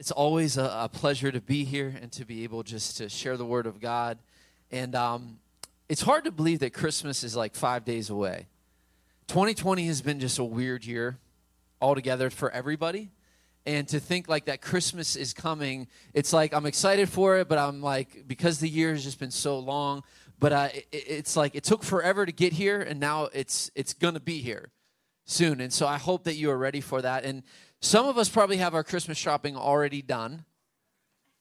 It's always a, a, pleasure to be here and to be able just to share the word of God. And um, it's hard to believe that Christmas is like five days away. 2020 has been just a weird year altogether for everybody. And to think like that Christmas is coming, it's like I'm excited for it, but I'm like, because the year has just been so long, but uh, it, it's like it took forever to get here, and now it's it's to be here soon. And so I hope that you are ready for that. And some of us probably have our Christmas shopping already done.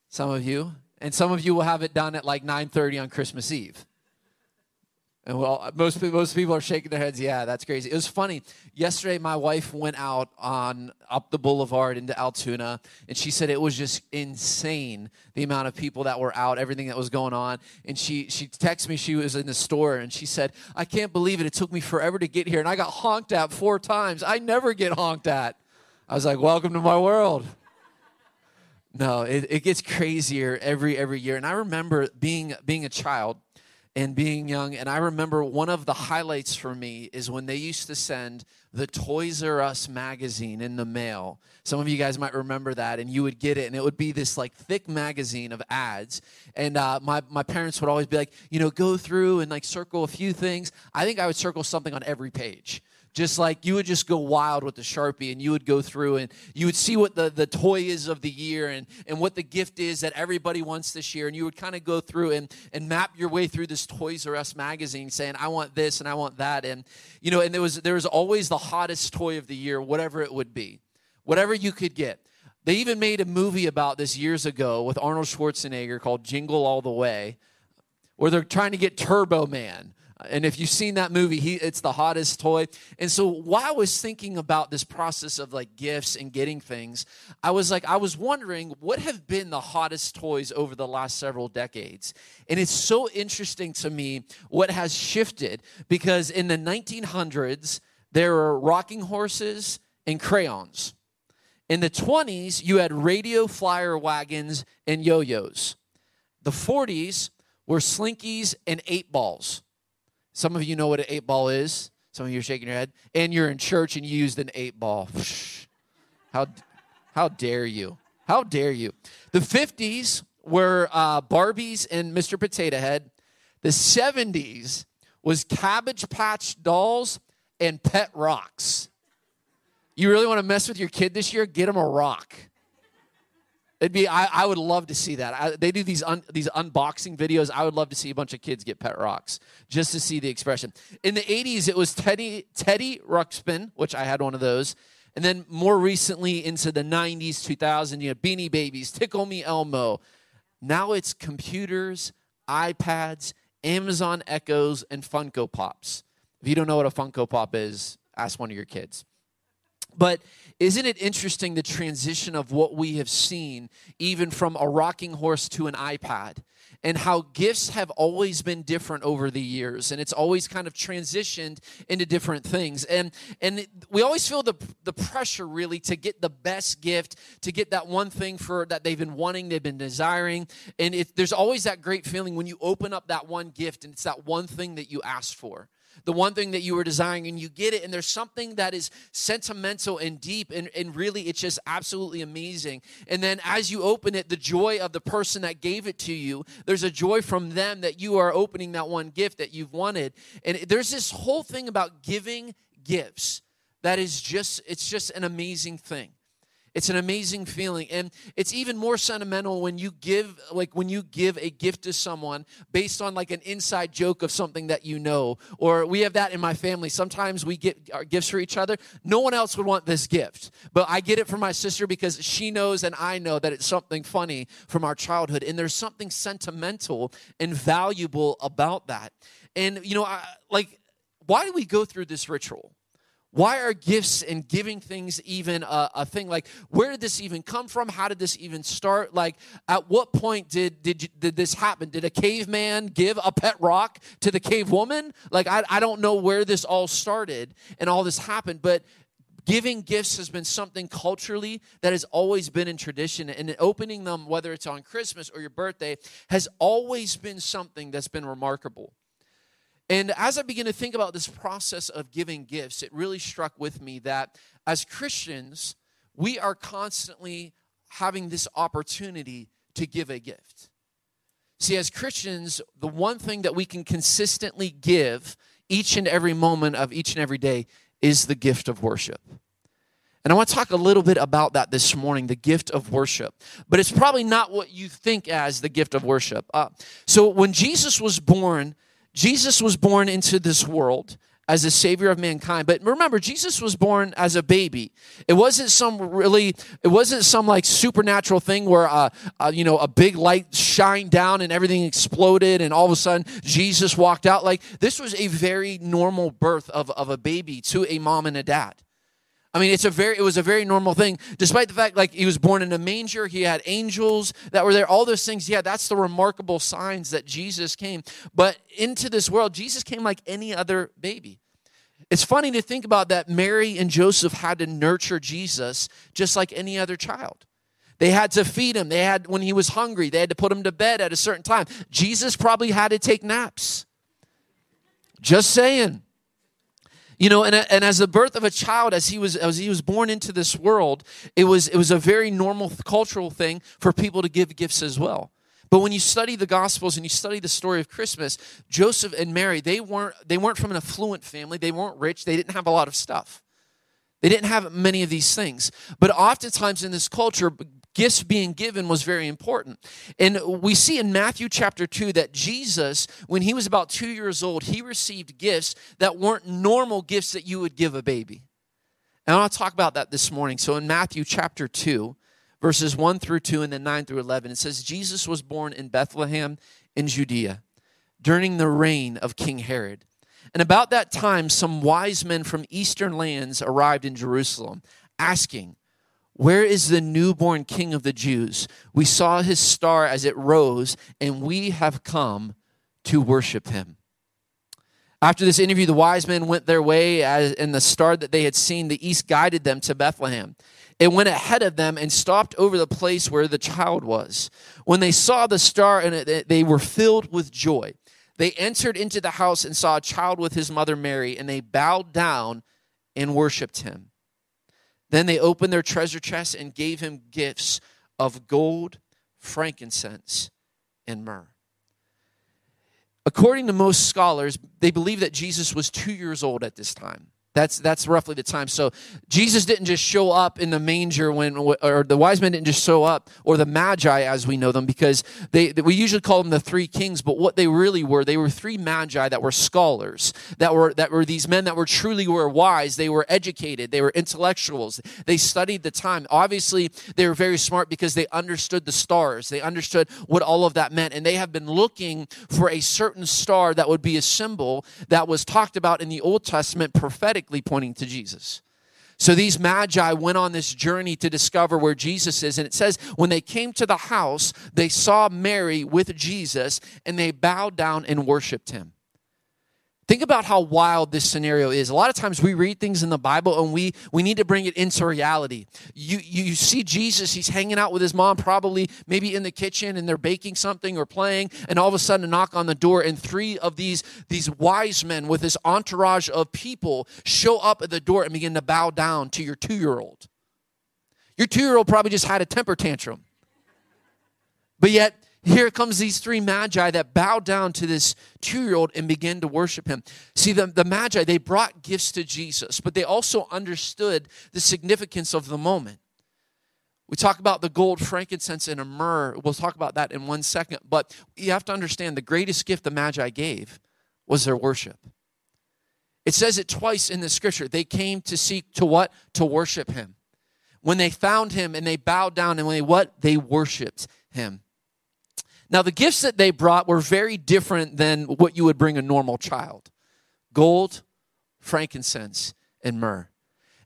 Some of you, and some of you will have it done at like 9:30 on Christmas Eve. And well, most most people are shaking their heads. Yeah, that's crazy. It was funny. Yesterday, my wife went out on up the boulevard into Altoona, and she said it was just insane the amount of people that were out, everything that was going on. And she she texted me. She was in the store, and she said, "I can't believe it. It took me forever to get here, and I got honked at four times. I never get honked at." I was like, welcome to my world. No, it, it gets crazier every every year. And I remember being being a child and being young, and I remember one of the highlights for me is when they used to send the Toys R Us magazine in the mail. Some of you guys might remember that, and you would get it, and it would be this like thick magazine of ads. And uh, my my parents would always be like, you know, go through and like circle a few things. I think I would circle something on every page just like you would just go wild with the sharpie and you would go through and you would see what the, the toy is of the year and, and what the gift is that everybody wants this year. And you would kind of go through and, and map your way through this toys r us magazine saying i want this and i want that. And you know and there was there was always the hottest toy of the year whatever it would be whatever you could get. They even made a movie about this years ago with arnold schwarzenegger called jingle all the way where they're trying to get turbo man and if you've seen that movie, he, it's the hottest toy. And so while I was thinking about this process of like gifts and getting things, I was like, I was wondering what have been the hottest toys over the last several decades. And it's so interesting to me what has shifted because in the 1900s, there were rocking horses and crayons. In the 20s, you had radio flyer wagons and yo yos. The 40s were slinkies and eight balls. Some of you know what an eight ball is. Some of you are shaking your head. And you're in church and you used an eight ball. How, how dare you? How dare you? The 50s were uh, Barbies and Mr. Potato Head. The 70s was Cabbage Patch Dolls and Pet Rocks. You really want to mess with your kid this year? Get him a rock. It'd be I, I would love to see that. I, they do these un, these unboxing videos. I would love to see a bunch of kids get pet rocks just to see the expression. In the 80s, it was Teddy Teddy Ruxpin, which I had one of those. And then more recently into the 90s, 2000, you know, Beanie Babies, Tickle Me Elmo. Now it's computers, iPads, Amazon Echoes, and Funko Pops. If you don't know what a Funko Pop is, ask one of your kids. But isn't it interesting the transition of what we have seen, even from a rocking horse to an iPad, and how gifts have always been different over the years, and it's always kind of transitioned into different things. And and we always feel the the pressure really to get the best gift, to get that one thing for that they've been wanting, they've been desiring, and it, there's always that great feeling when you open up that one gift, and it's that one thing that you asked for the one thing that you were desiring and you get it and there's something that is sentimental and deep and, and really it's just absolutely amazing. And then as you open it the joy of the person that gave it to you there's a joy from them that you are opening that one gift that you've wanted. And there's this whole thing about giving gifts that is just it's just an amazing thing it's an amazing feeling. And it's even more sentimental when you give like when you give a gift to someone based on like an inside joke of something that you know. Or we have that in my family. Sometimes we get our gifts for each other. No one else would want this gift. But I get it from my sister because she knows and I know that it's something funny from our childhood. And there's something sentimental and valuable about that. And you know, I, like why do we go through this ritual? Why are gifts and giving things even a, a, thing? Like, where did this even come from? How did this even start? Like, at what point did did, you, did this happen? Did a caveman give a pet rock to the cave woman? Like, I, I don't know where this all started and all this happened, but giving gifts has been something culturally that has always been in tradition and opening them whether it's on christmas or your birthday has always been something that's been remarkable and as I begin to think about this process of giving gifts, it really struck with me that as Christians, we are constantly having this opportunity to give a gift. See, as Christians, the one thing that we can consistently give each and every moment of each and every day is the gift of worship. And I want to talk a little bit about that this morning the gift of worship. But it's probably not what you think as the gift of worship. Uh, so, when Jesus was born, Jesus was born into this world as a savior of mankind. But remember, Jesus was born as a baby. It wasn't some really, it wasn't some like supernatural thing where, uh, uh, you know, a big light shined down and everything exploded and all of a sudden Jesus walked out. Like this was a very normal birth of, of a baby to a mom and a dad. I mean, it's a very it was a very normal thing, despite the fact like he was born in a manger, he had angels that were there, all those things. Yeah, that's the remarkable signs that Jesus came. But into this world, Jesus came like any other baby. It's funny to think about that Mary and Joseph had to nurture Jesus just like any other child. They had to feed him. They had when he was hungry, they had to put him to bed at a certain time. Jesus probably had to take naps. Just saying. You know, and, and as the birth of a child, as he was as he was born into this world, it was it was a very normal cultural thing for people to give gifts as well. But when you study the Gospels and you study the story of Christmas, Joseph and Mary, they weren't they weren't from an affluent family. They weren't rich. They didn't have a lot of stuff. They didn't have many of these things. But oftentimes in this culture, gifts being given was very important. And we see in Matthew chapter 2 that Jesus, when he was about two years old, he received gifts that weren't normal gifts that you would give a baby. And I'll talk about that this morning. So in Matthew chapter 2, verses 1 through 2 and then 9 through 11, it says, Jesus was born in Bethlehem in Judea during the reign of King Herod. And about that time, some wise men from eastern lands arrived in Jerusalem, asking, where is the newborn king of the Jews? We saw his star as it rose, and we have come to worship him. After this interview, the wise men went their way, and the star that they had seen, the east guided them to Bethlehem. It went ahead of them and stopped over the place where the child was. When they saw the star, and they were filled with joy. They entered into the house and saw a child with his mother Mary, and they bowed down and worshiped him. Then they opened their treasure chests and gave him gifts of gold, frankincense, and myrrh. According to most scholars, they believe that Jesus was two years old at this time. That's that's roughly the time. So Jesus didn't just show up in the manger when, or the wise men didn't just show up, or the magi as we know them, because they we usually call them the three kings. But what they really were, they were three magi that were scholars, that were that were these men that were truly were wise. They were educated. They were intellectuals. They studied the time. Obviously, they were very smart because they understood the stars. They understood what all of that meant, and they have been looking for a certain star that would be a symbol that was talked about in the Old Testament prophetic prophetically pointing to Jesus. So these magi went on this journey to discover where Jesus is. And it says, when they came to the house, they saw Mary with Jesus and they bowed down and worshiped him. Think about how wild this scenario is. A lot of times we read things in the Bible and we, we need to bring it into reality. You, you see Jesus, he's hanging out with his mom, probably maybe in the kitchen, and they're baking something or playing, and all of a sudden a knock on the door, and three of these, these wise men with this entourage of people show up at the door and begin to bow down to your two year old. Your two year old probably just had a temper tantrum. But yet, here comes these three magi that bow down to this two-year-old and begin to worship him. See the, the magi they brought gifts to jesus but they also understood the significance of the moment. We talk about the gold frankincense and a myrrh. We'll talk about that in one second but you have to understand the greatest gift the magi gave was their worship. It says it twice in the scripture. They came to seek to what? To worship him. When they found him and they bowed down and they what? They worshiped him now, the gifts that they brought were very different than what you would bring a normal child gold, frankincense, and myrrh.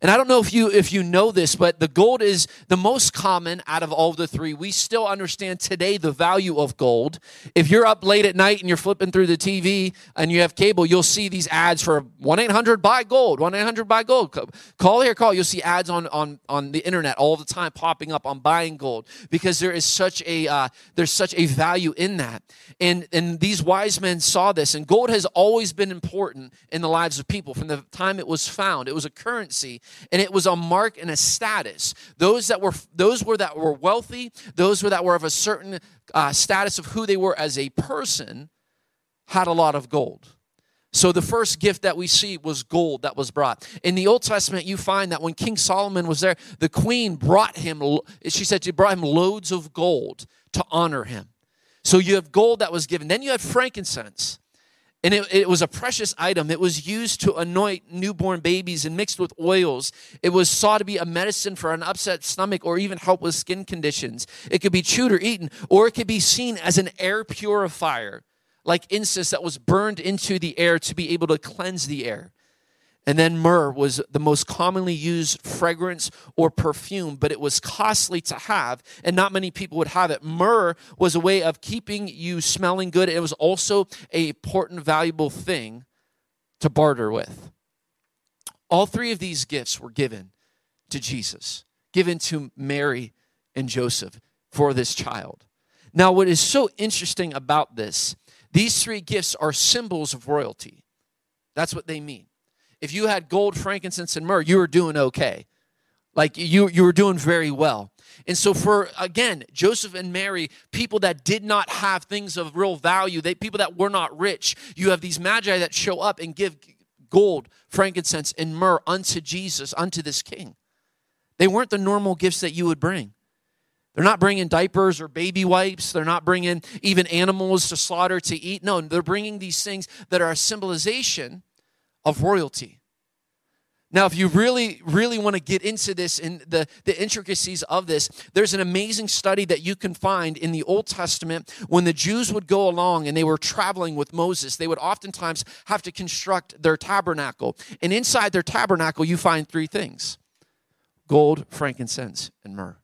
And I don't know if you if you know this, but the gold is the most common out of all the three. We still understand today the value of gold. If you're up late at night and you're flipping through the TV and you have cable, you'll see these ads for 1-800 buy gold, 1-800 buy gold. Call here, call. You'll see ads on on on the internet all the time popping up on buying gold because there is such a uh, there's such a value in that. And and these wise men saw this and gold has always been important in the lives of people from the time it was found. It was a currency and it was a mark and a status. Those that were those were that were wealthy, those were that were of a certain uh, status of who they were as a person, had a lot of gold. So the first gift that we see was gold that was brought. In the Old Testament, you find that when King Solomon was there, the queen brought him, she said she brought him loads of gold to honor him. So you have gold that was given. Then you have frankincense. And it, it, was a precious item. It was used to anoint newborn babies and mixed with oils. It was sought to be a medicine for an upset stomach or even help with skin conditions. It could be chewed or eaten, or it could be seen as an air purifier, like incense that was burned into the air to be able to cleanse the air. And then myrrh was the most commonly used fragrance or perfume, but it was costly to have, and not many people would have it. Myrrh was a way of keeping you smelling good. It was also a important, valuable thing to barter with. All three of these gifts were given to Jesus, given to Mary and Joseph for this child. Now, what is so interesting about this, these three gifts are symbols of royalty. That's what they mean if you had gold, frankincense, and myrrh, you were doing okay. Like you, you were doing very well. And so, for again, Joseph and Mary, people that did not have things of real value, they people that were not rich, you have these magi that show up and give gold, frankincense, and myrrh unto Jesus, unto this king. They weren't the normal gifts that you would bring. They're not bringing diapers or baby wipes. They're not bringing even animals to slaughter to eat. No, they're bringing these things that are a symbolization of royalty. Now, if you really, really want to get into this and the, the intricacies of this, there's an amazing study that you can find in the Old Testament when the Jews would go along and they were traveling with Moses. They would oftentimes have to construct their tabernacle. And inside their tabernacle, you find three things gold, frankincense, and myrrh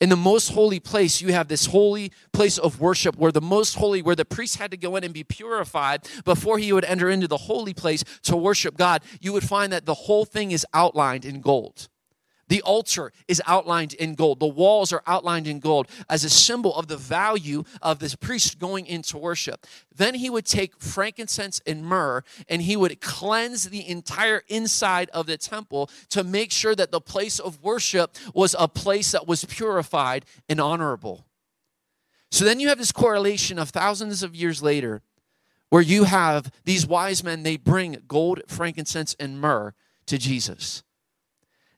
in the most holy place, you have this holy place of worship where the most holy, where the priest had to go in and be purified before he would enter into the holy place to worship God. You would find that the whole thing is outlined in gold. The altar is outlined in gold. The walls are outlined in gold as a symbol of the value of this priest going into worship. Then he would take frankincense and myrrh and he would cleanse the entire inside of the temple to make sure that the place of worship was a place that was purified and honorable. So then you have this correlation of thousands of years later where you have these wise men, they bring gold, frankincense, and myrrh to Jesus.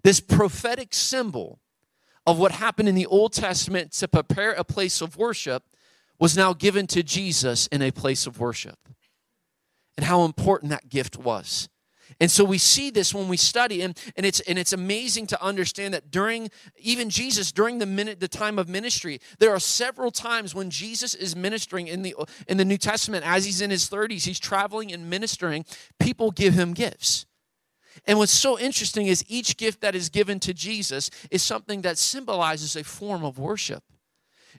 This prophetic symbol of what happened in the Old Testament to prepare a place of worship was now given to Jesus in a place of worship. And how important that gift was. And so we see this when we study, and, and it's and it's amazing to understand that during even Jesus, during the minute the time of ministry, there are several times when Jesus is ministering in the in the New Testament as he's in his 30s, he's traveling and ministering, people give him gifts. And what's so interesting is each gift that is given to Jesus is something that symbolizes a form of worship.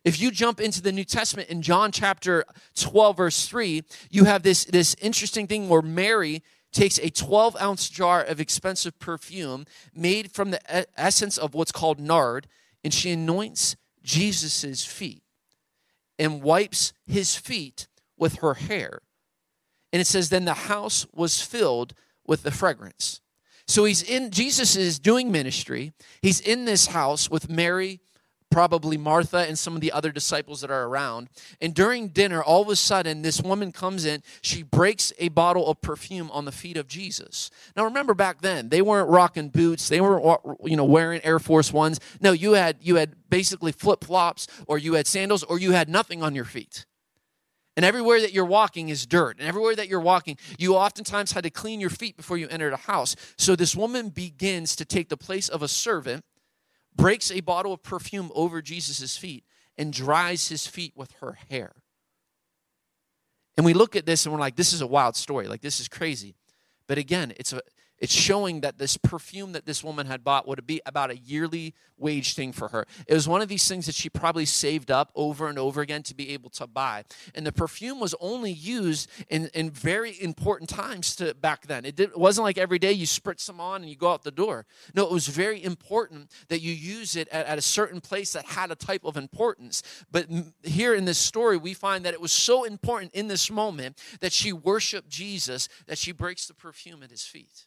If you jump into the New Testament in John chapter 12, verse 3, you have this, this interesting thing where Mary takes a 12 ounce jar of expensive perfume made from the essence of what's called nard, and she anoints Jesus' feet and wipes his feet with her hair. And it says, Then the house was filled with the fragrance. So he's in, Jesus is doing ministry. He's in this house with Mary, probably Martha, and some of the other disciples that are around. And during dinner, all of a sudden, this woman comes in. She breaks a bottle of perfume on the feet of Jesus. Now, remember back then, they weren't rocking boots. They weren't, you know, wearing Air Force Ones. No, you had, you had basically flip flops, or you had sandals, or you had nothing on your feet. And everywhere that you're walking is dirt. And everywhere that you're walking, you oftentimes had to clean your feet before you entered a house. So this woman begins to take the place of a servant, breaks a bottle of perfume over Jesus' feet, and dries his feet with her hair. And we look at this and we're like, this is a wild story. Like, this is crazy. But again, it's a it's showing that this perfume that this woman had bought would be about a yearly wage thing for her. It was one of these things that she probably saved up over and over again to be able to buy. And the perfume was only used in, in very important times to back then. It, did, it wasn't like every day you spritz them on and you go out the door. No, it was very important that you use it at, at a certain place that had a type of importance. But here in this story, we find that it was so important in this moment that she worshiped Jesus that she breaks the perfume at his feet.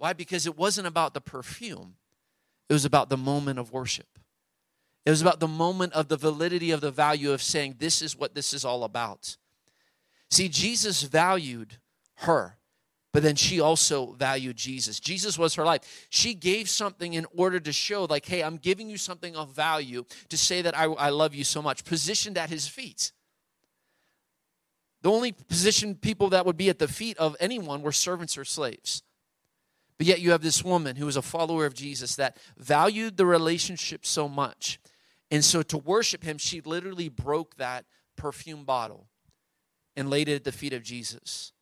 Why? Because it wasn't about the perfume, it was about the moment of worship. It was about the moment of the validity of the value of saying, This is what this is all about. See, Jesus valued her, but then she also valued Jesus. Jesus was her life. She gave something in order to show, like, hey, I'm giving you something of value to say that I, I love you so much, positioned at his feet. The only position people that would be at the feet of anyone were servants or slaves. But yet you have this woman who was a follower of Jesus that valued the relationship so much. And so to worship him, she literally broke that perfume bottle and laid it at the feet of Jesus.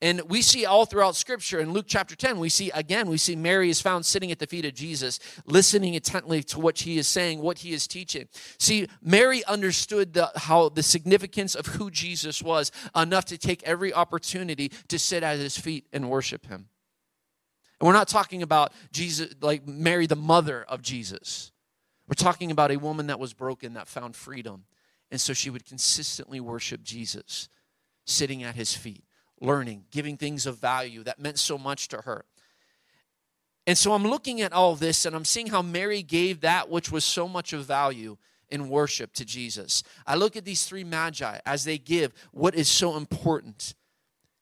And we see all throughout scripture in Luke chapter 10, we see again, we see Mary is found sitting at the feet of Jesus, listening intently to what he is saying, what he is teaching. See, Mary understood the, how the significance of who Jesus was enough to take every opportunity to sit at his feet and worship him. And we're not talking about Jesus, like Mary, the mother of Jesus. We're talking about a woman that was broken, that found freedom. And so she would consistently worship Jesus, sitting at his feet learning, giving things of value that meant so much to her. And so I'm looking at all this and I'm seeing how Mary gave that which was so much of value in worship to Jesus. I look at these three magi as they give what is so important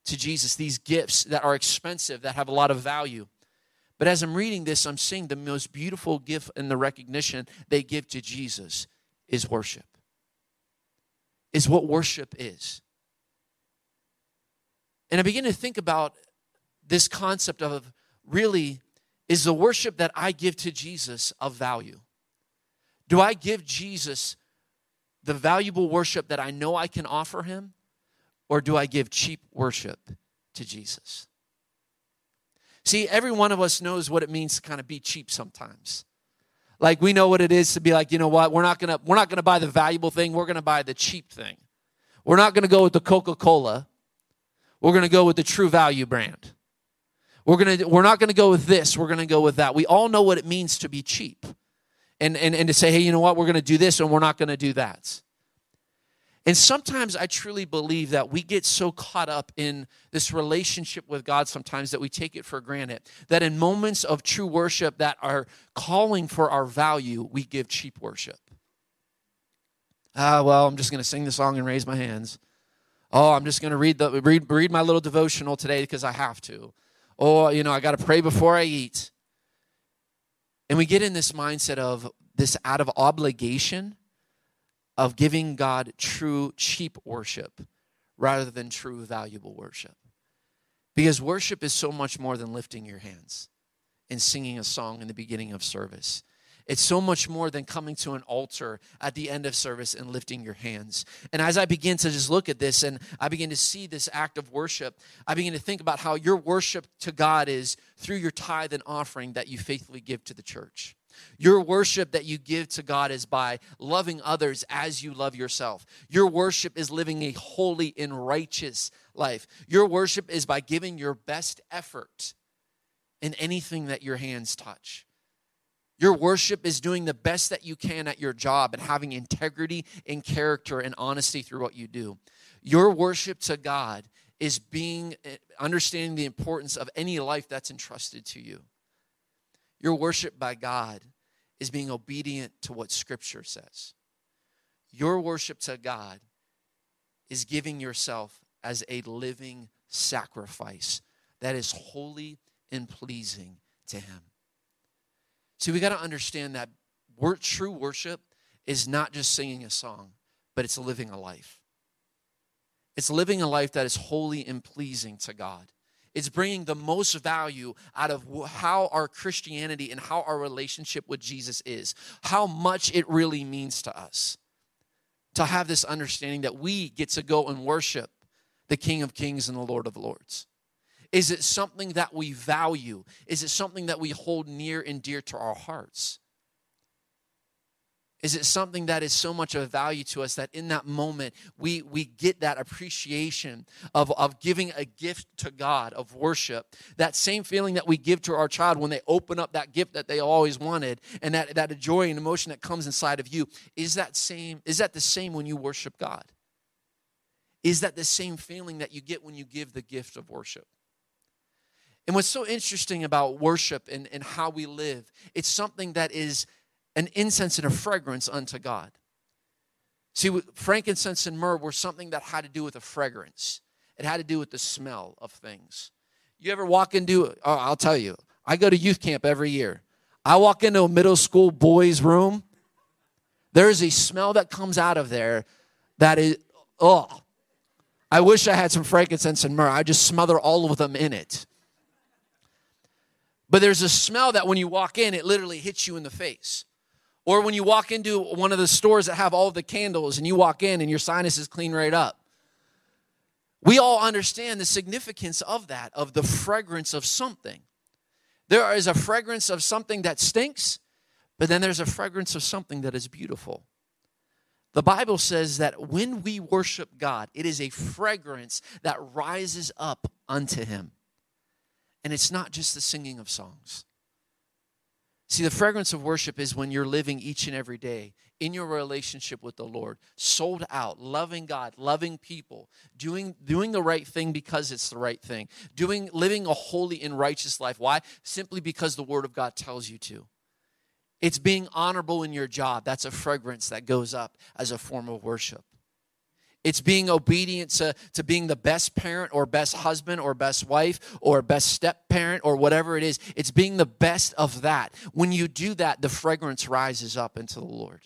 to Jesus, these gifts that are expensive, that have a lot of value. But as I'm reading this, I'm seeing the most beautiful gift and the recognition they give to Jesus is worship, is what worship is. And I begin to think about this concept of really is the worship that I give to Jesus of value? Do I give Jesus the valuable worship that I know I can offer him? Or do I give cheap worship to Jesus? See, every one of us knows what it means to kind of be cheap sometimes. Like we know what it is to be like, you know what, we're not gonna we're not gonna buy the valuable thing, we're gonna buy the cheap thing. We're not gonna go with the Coca-Cola we're going to go with the true value brand. We're, going to, we're not going to go with this. We're going to go with that. We all know what it means to be cheap and, and, and to say, hey, you know what? We're going to do this and we're not going to do that. And sometimes I truly believe that we get so caught up in this relationship with God sometimes that we take it for granted. That in moments of true worship that are calling for our value, we give cheap worship. Ah, well, I'm just going to sing the song and raise my hands. Oh, I'm just going to read the read read my little devotional today because I have to. Oh, you know, I got to pray before I eat. And we get in this mindset of this out of obligation of giving God true cheap worship rather than true valuable worship. Because worship is so much more than lifting your hands and singing a song in the beginning of service. It's so much more than coming to an altar at the end of service and lifting your hands. And as I begin to just look at this and I begin to see this act of worship, I begin to think about how your worship to God is through your tithe and offering that you faithfully give to the church. Your worship that you give to God is by loving others as you love yourself. Your worship is living a holy and righteous life. Your worship is by giving your best effort in anything that your hands touch. Your worship is doing the best that you can at your job and having integrity and character and honesty through what you do. Your worship to God is being eh, understanding the importance of any life that's entrusted to you. Your worship by God is being obedient to what scripture says. Your worship to God is giving yourself as a living sacrifice that is holy and pleasing to him. See, we got to understand that true worship is not just singing a song, but it's living a life. It's living a life that is holy and pleasing to God. It's bringing the most value out of how our Christianity and how our relationship with Jesus is, how much it really means to us. To have this understanding that we get to go and worship the King of Kings and the Lord of Lords. Is it something that we value? Is it something that we hold near and dear to our hearts? Is it something that is so much of value to us that in that moment we, we get that appreciation of, of giving a gift to God, of worship? That same feeling that we give to our child when they open up that gift that they always wanted, and that, that joy and emotion that comes inside of you, is that same, is that the same when you worship God? Is that the same feeling that you get when you give the gift of worship? And what's so interesting about worship and, and how we live, it's something that is an incense and a fragrance unto God. See, frankincense and myrrh were something that had to do with a fragrance. It had to do with the smell of things. You ever walk into, oh, I'll tell you, I go to youth camp every year. I walk into a middle school boys' room, there's a smell that comes out of there that is, oh, I wish I had some frankincense and myrrh. I just smother all of them in it. But there's a smell that when you walk in, it literally hits you in the face. Or when you walk into one of the stores that have all the candles and you walk in and your sinuses clean right up. We all understand the significance of that, of the fragrance of something. There is a fragrance of something that stinks, but then there's a fragrance of something that is beautiful. The Bible says that when we worship God, it is a fragrance that rises up unto Him. And it's not just the singing of songs. See, the fragrance of worship is when you're living each and every day in your relationship with the Lord, sold out, loving God, loving people, doing, doing the right thing because it's the right thing, doing, living a holy and righteous life. Why? Simply because the Word of God tells you to. It's being honorable in your job. That's a fragrance that goes up as a form of worship. It's being obedient to, to being the best parent or best husband or best wife or best step parent or whatever it is. It's being the best of that. When you do that, the fragrance rises up into the Lord.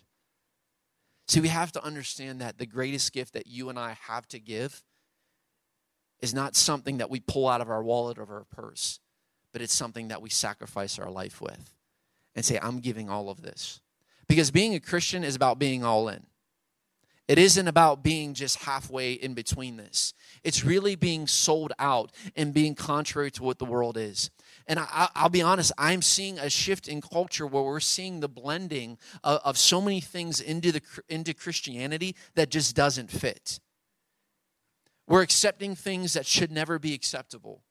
See, we have to understand that the greatest gift that you and I have to give is not something that we pull out of our wallet or our purse, but it's something that we sacrifice our life with and say, I'm giving all of this. Because being a Christian is about being all in. It isn't about being just halfway in between this. It's really being sold out and being contrary to what the world is. And I, will be honest, I'm seeing a shift in culture where we're seeing the blending of, of so many things into, the, into Christianity that just doesn't fit. We're accepting things that should never be acceptable.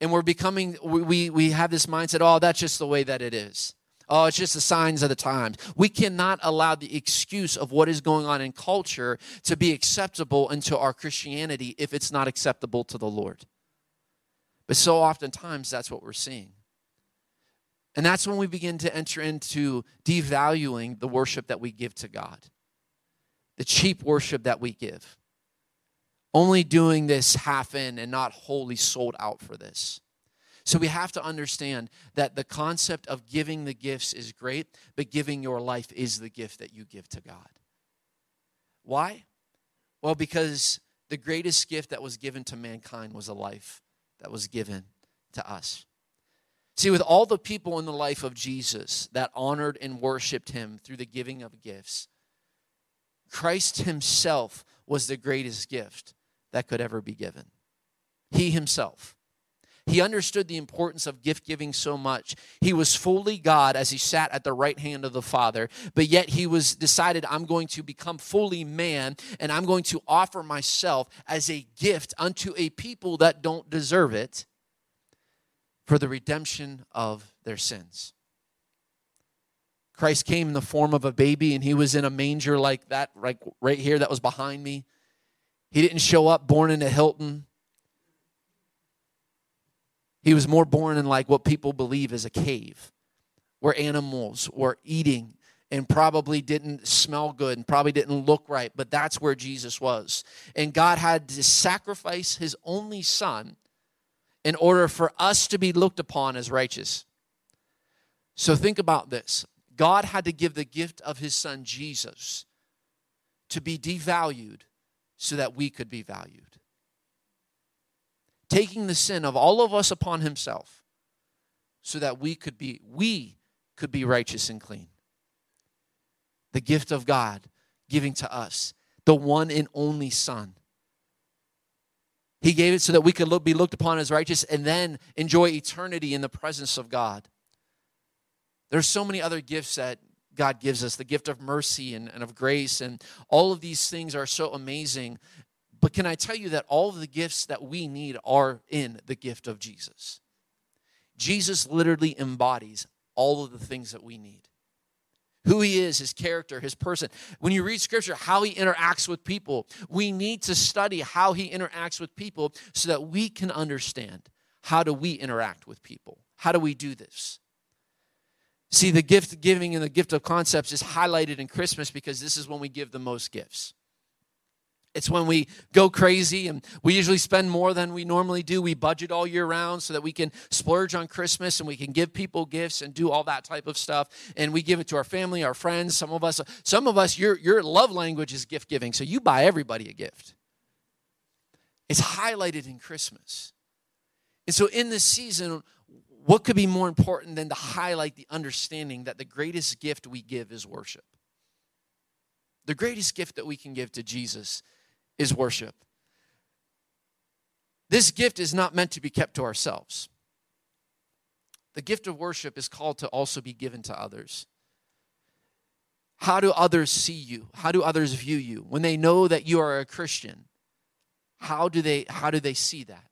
And we're becoming, we, we have this mindset, oh, that's just the way that it is. Oh, it's just the signs of the times. We cannot allow the excuse of what is going on in culture to be acceptable into our Christianity if it's not acceptable to the Lord. But so oftentimes that's what we're seeing. And that's when we begin to enter into devaluing the worship that we give to God, the cheap worship that we give. Only doing this half in and not wholly sold out for this. So we have to understand that the concept of giving the gifts is great, but giving your life is the gift that you give to God. Why? Well, because the greatest gift that was given to mankind was a life that was given to us. See, with all the people in the life of Jesus that honored and worshiped him through the giving of gifts, Christ himself was the greatest gift that could ever be given. He himself. He understood the importance of gift giving so much. He was fully God as he sat at the right hand of the Father, but yet he was decided, I'm going to become fully man and I'm going to offer myself as a gift unto a people that don't deserve it for the redemption of their sins. Christ came in the form of a baby and he was in a manger like that, right, right here that was behind me. He didn't show up born in a Hilton. He was more born in like what people believe is a cave where animals were eating and probably didn't smell good and probably didn't look right, but that's where Jesus was. And God had to sacrifice his only son in order for us to be looked upon as righteous. So think about this God had to give the gift of his son Jesus to be devalued so that we could be valued taking the sin of all of us upon himself so that we could be we could be righteous and clean. The gift of god giving to us the one and only son. He gave it so that we could look, be looked upon as righteous and then enjoy eternity in the presence of god. There's so many other gifts that God gives us the gift of mercy and, and of grace, and all of these things are so amazing. But can I tell you that all of the gifts that we need are in the gift of Jesus? Jesus literally embodies all of the things that we need. Who he is, his character, his person. When you read scripture, how he interacts with people, we need to study how he interacts with people so that we can understand how do we interact with people? How do we do this? See, the gift giving and the gift of concepts is highlighted in Christmas because this is when we give the most gifts. It's when we go crazy and we usually spend more than we normally do. We budget all year round so that we can splurge on Christmas and we can give people gifts and do all that type of stuff. And we give it to our family, our friends. Some of us, some of us, your, your love language is gift giving. So you buy everybody a gift. It's highlighted in Christmas. And so in this season, what could be more important than to highlight the understanding that the greatest gift we give is worship? The greatest gift that we can give to Jesus is worship. This gift is not meant to be kept to ourselves. The gift of worship is called to also be given to others. How do others see you? How do others view you? When they know that you are a Christian, how do they how do they see that?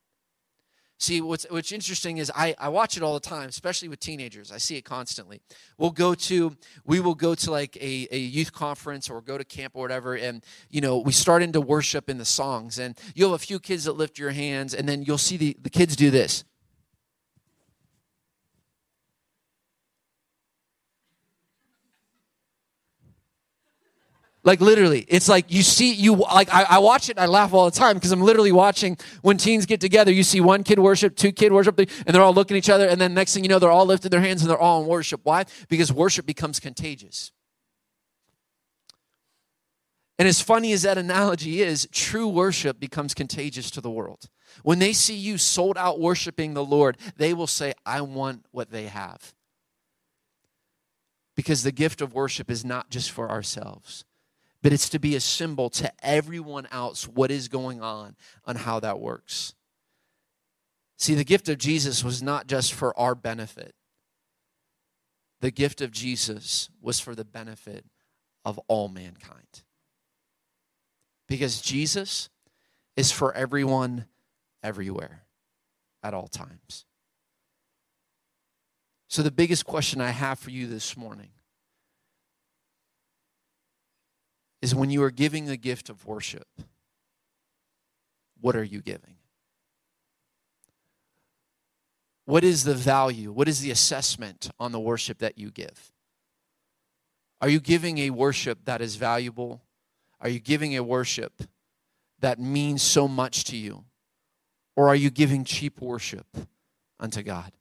See, what's, what's interesting is I, I watch it all the time, especially with teenagers. I see it constantly. We'll go to, we will go to like a, a youth conference or go to camp or whatever, and, you know, we start into worship in the songs. And you'll have a few kids that lift your hands, and then you'll see the, the kids do this. Like literally, it's like you see you like I, I watch it. and I laugh all the time because I'm literally watching when teens get together. You see one kid worship, two kid worship, and they're all looking at each other, and then next thing you know, they're all lifting their hands and they're all in worship. Why? Because worship becomes contagious. And as funny as that analogy is, true worship becomes contagious to the world. When they see you sold out worshiping the Lord, they will say, "I want what they have." Because the gift of worship is not just for ourselves but it's to be a symbol to everyone else what is going on on how that works. See, the gift of Jesus was not just for our benefit. The gift of Jesus was for the benefit of all mankind. Because Jesus is for everyone, everywhere, at all times. So, the biggest question I have for you this morning is when you are giving a gift of worship, what are you giving? What is the value? What is the assessment on the worship that you give? Are you giving a worship that is valuable? Are you giving a worship that means so much to you? Or are you giving cheap worship unto God?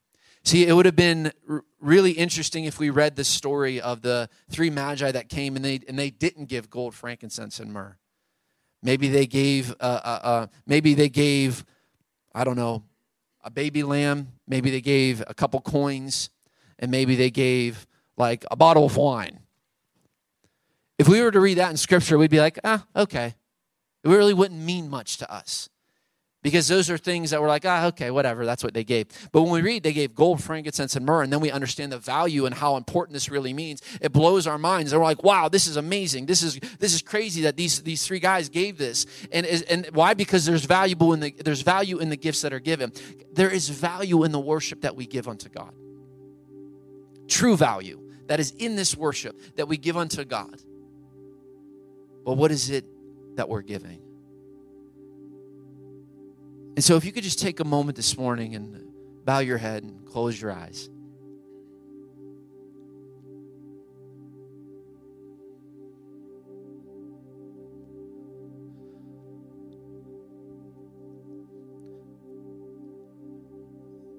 See, it would have been really interesting if we read the story of the three magi that came and they and they didn't give gold, frankincense, and myrrh. Maybe they gave, uh, uh, uh, maybe they gave, I don't know, a baby lamb. Maybe they gave a couple coins, and maybe they gave like a bottle of wine. If we were to read that in Scripture, we'd be like, ah, okay. It really wouldn't mean much to us because those are things that we're like, ah, okay, whatever, that's what they gave. But when we read they gave gold, frankincense, and myrrh, and then we understand the value and how important this really means, it blows our minds. And we're like, wow, this is amazing. This is this is crazy that these these three guys gave this. And and why? Because there's valuable in the there's value in the gifts that are given. There is value in the worship that we give unto God. True value that is in this worship that we give unto God. But what is it that we're giving? And so, if you could just take a moment this morning and bow your head and close your eyes.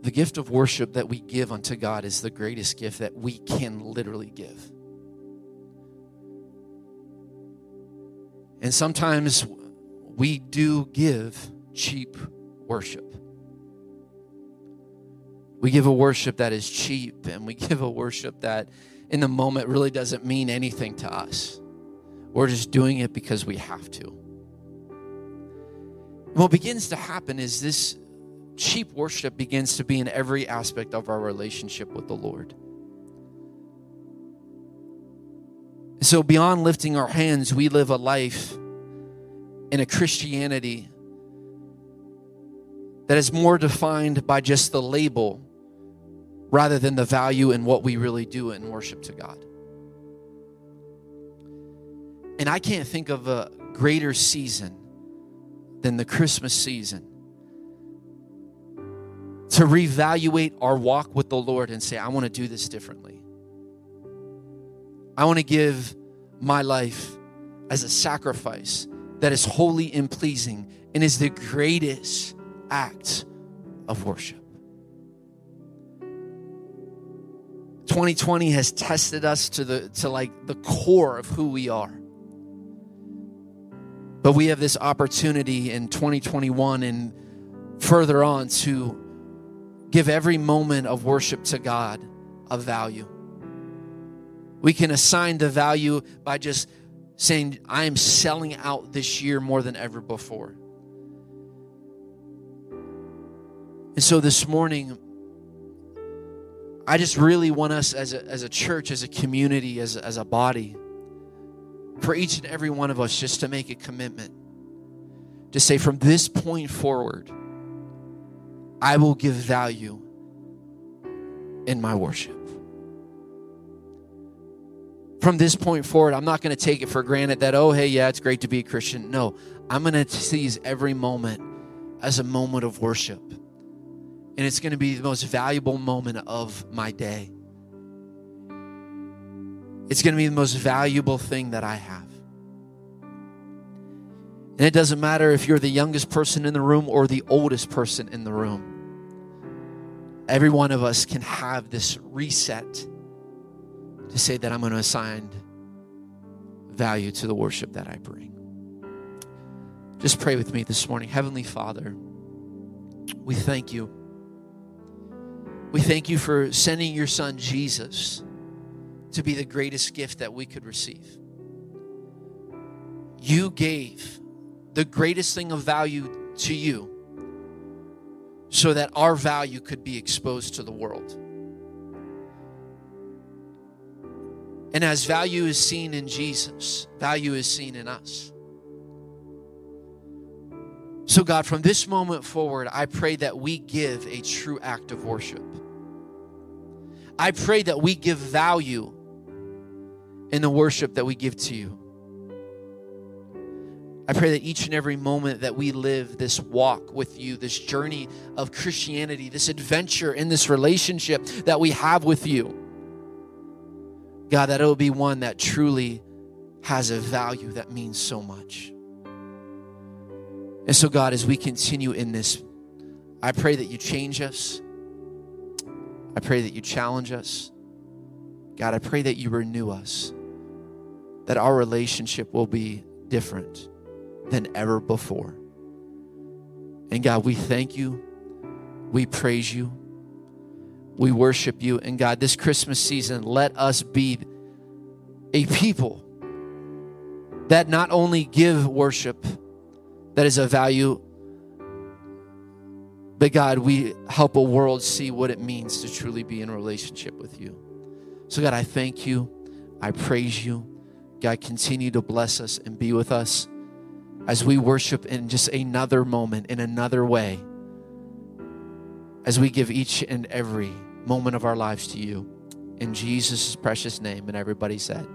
The gift of worship that we give unto God is the greatest gift that we can literally give. And sometimes we do give cheap worship. We give a worship that is cheap and we give a worship that in the moment really doesn't mean anything to us. We're just doing it because we have to. What begins to happen is this cheap worship begins to be in every aspect of our relationship with the Lord. So, beyond lifting our hands, we live a life in a Christianity that is more defined by just the label rather than the value in what we really do in worship to God. And I can't think of a greater season than the Christmas season to reevaluate our walk with the Lord and say, I want to do this differently. I want to give my life as a sacrifice that is holy and pleasing and is the greatest act of worship. 2020 has tested us to the to like the core of who we are. But we have this opportunity in 2021 and further on to give every moment of worship to God a value. We can assign the value by just saying, I am selling out this year more than ever before. And so this morning, I just really want us as a, as a church, as a community, as, as a body, for each and every one of us just to make a commitment. To say, from this point forward, I will give value in my worship. From this point forward, I'm not going to take it for granted that, oh, hey, yeah, it's great to be a Christian. No, I'm going to seize every moment as a moment of worship. And it's going to be the most valuable moment of my day. It's going to be the most valuable thing that I have. And it doesn't matter if you're the youngest person in the room or the oldest person in the room. Every one of us can have this reset to say that I'm going to assign value to the worship that I bring. Just pray with me this morning. Heavenly Father, we thank you. We thank you for sending your son Jesus to be the greatest gift that we could receive. You gave the greatest thing of value to you so that our value could be exposed to the world. And as value is seen in Jesus, value is seen in us. So, God, from this moment forward, I pray that we give a true act of worship. I pray that we give value in the worship that we give to you. I pray that each and every moment that we live this walk with you, this journey of Christianity, this adventure in this relationship that we have with you, God, that it will be one that truly has a value that means so much. And so, God, as we continue in this, I pray that you change us. I pray that you challenge us. God, I pray that you renew us, that our relationship will be different than ever before. And God, we thank you. We praise you we worship you. And God, this Christmas season, let us be a people that not only give worship that is of value, but God, we help a world see what it means to truly be in a relationship with you. So, God, I thank you. I praise you. God, continue to bless us and be with us as we worship in just another moment, in another way, as we give each and every moment of our lives to you. In Jesus' precious name. And everybody said,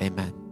Amen.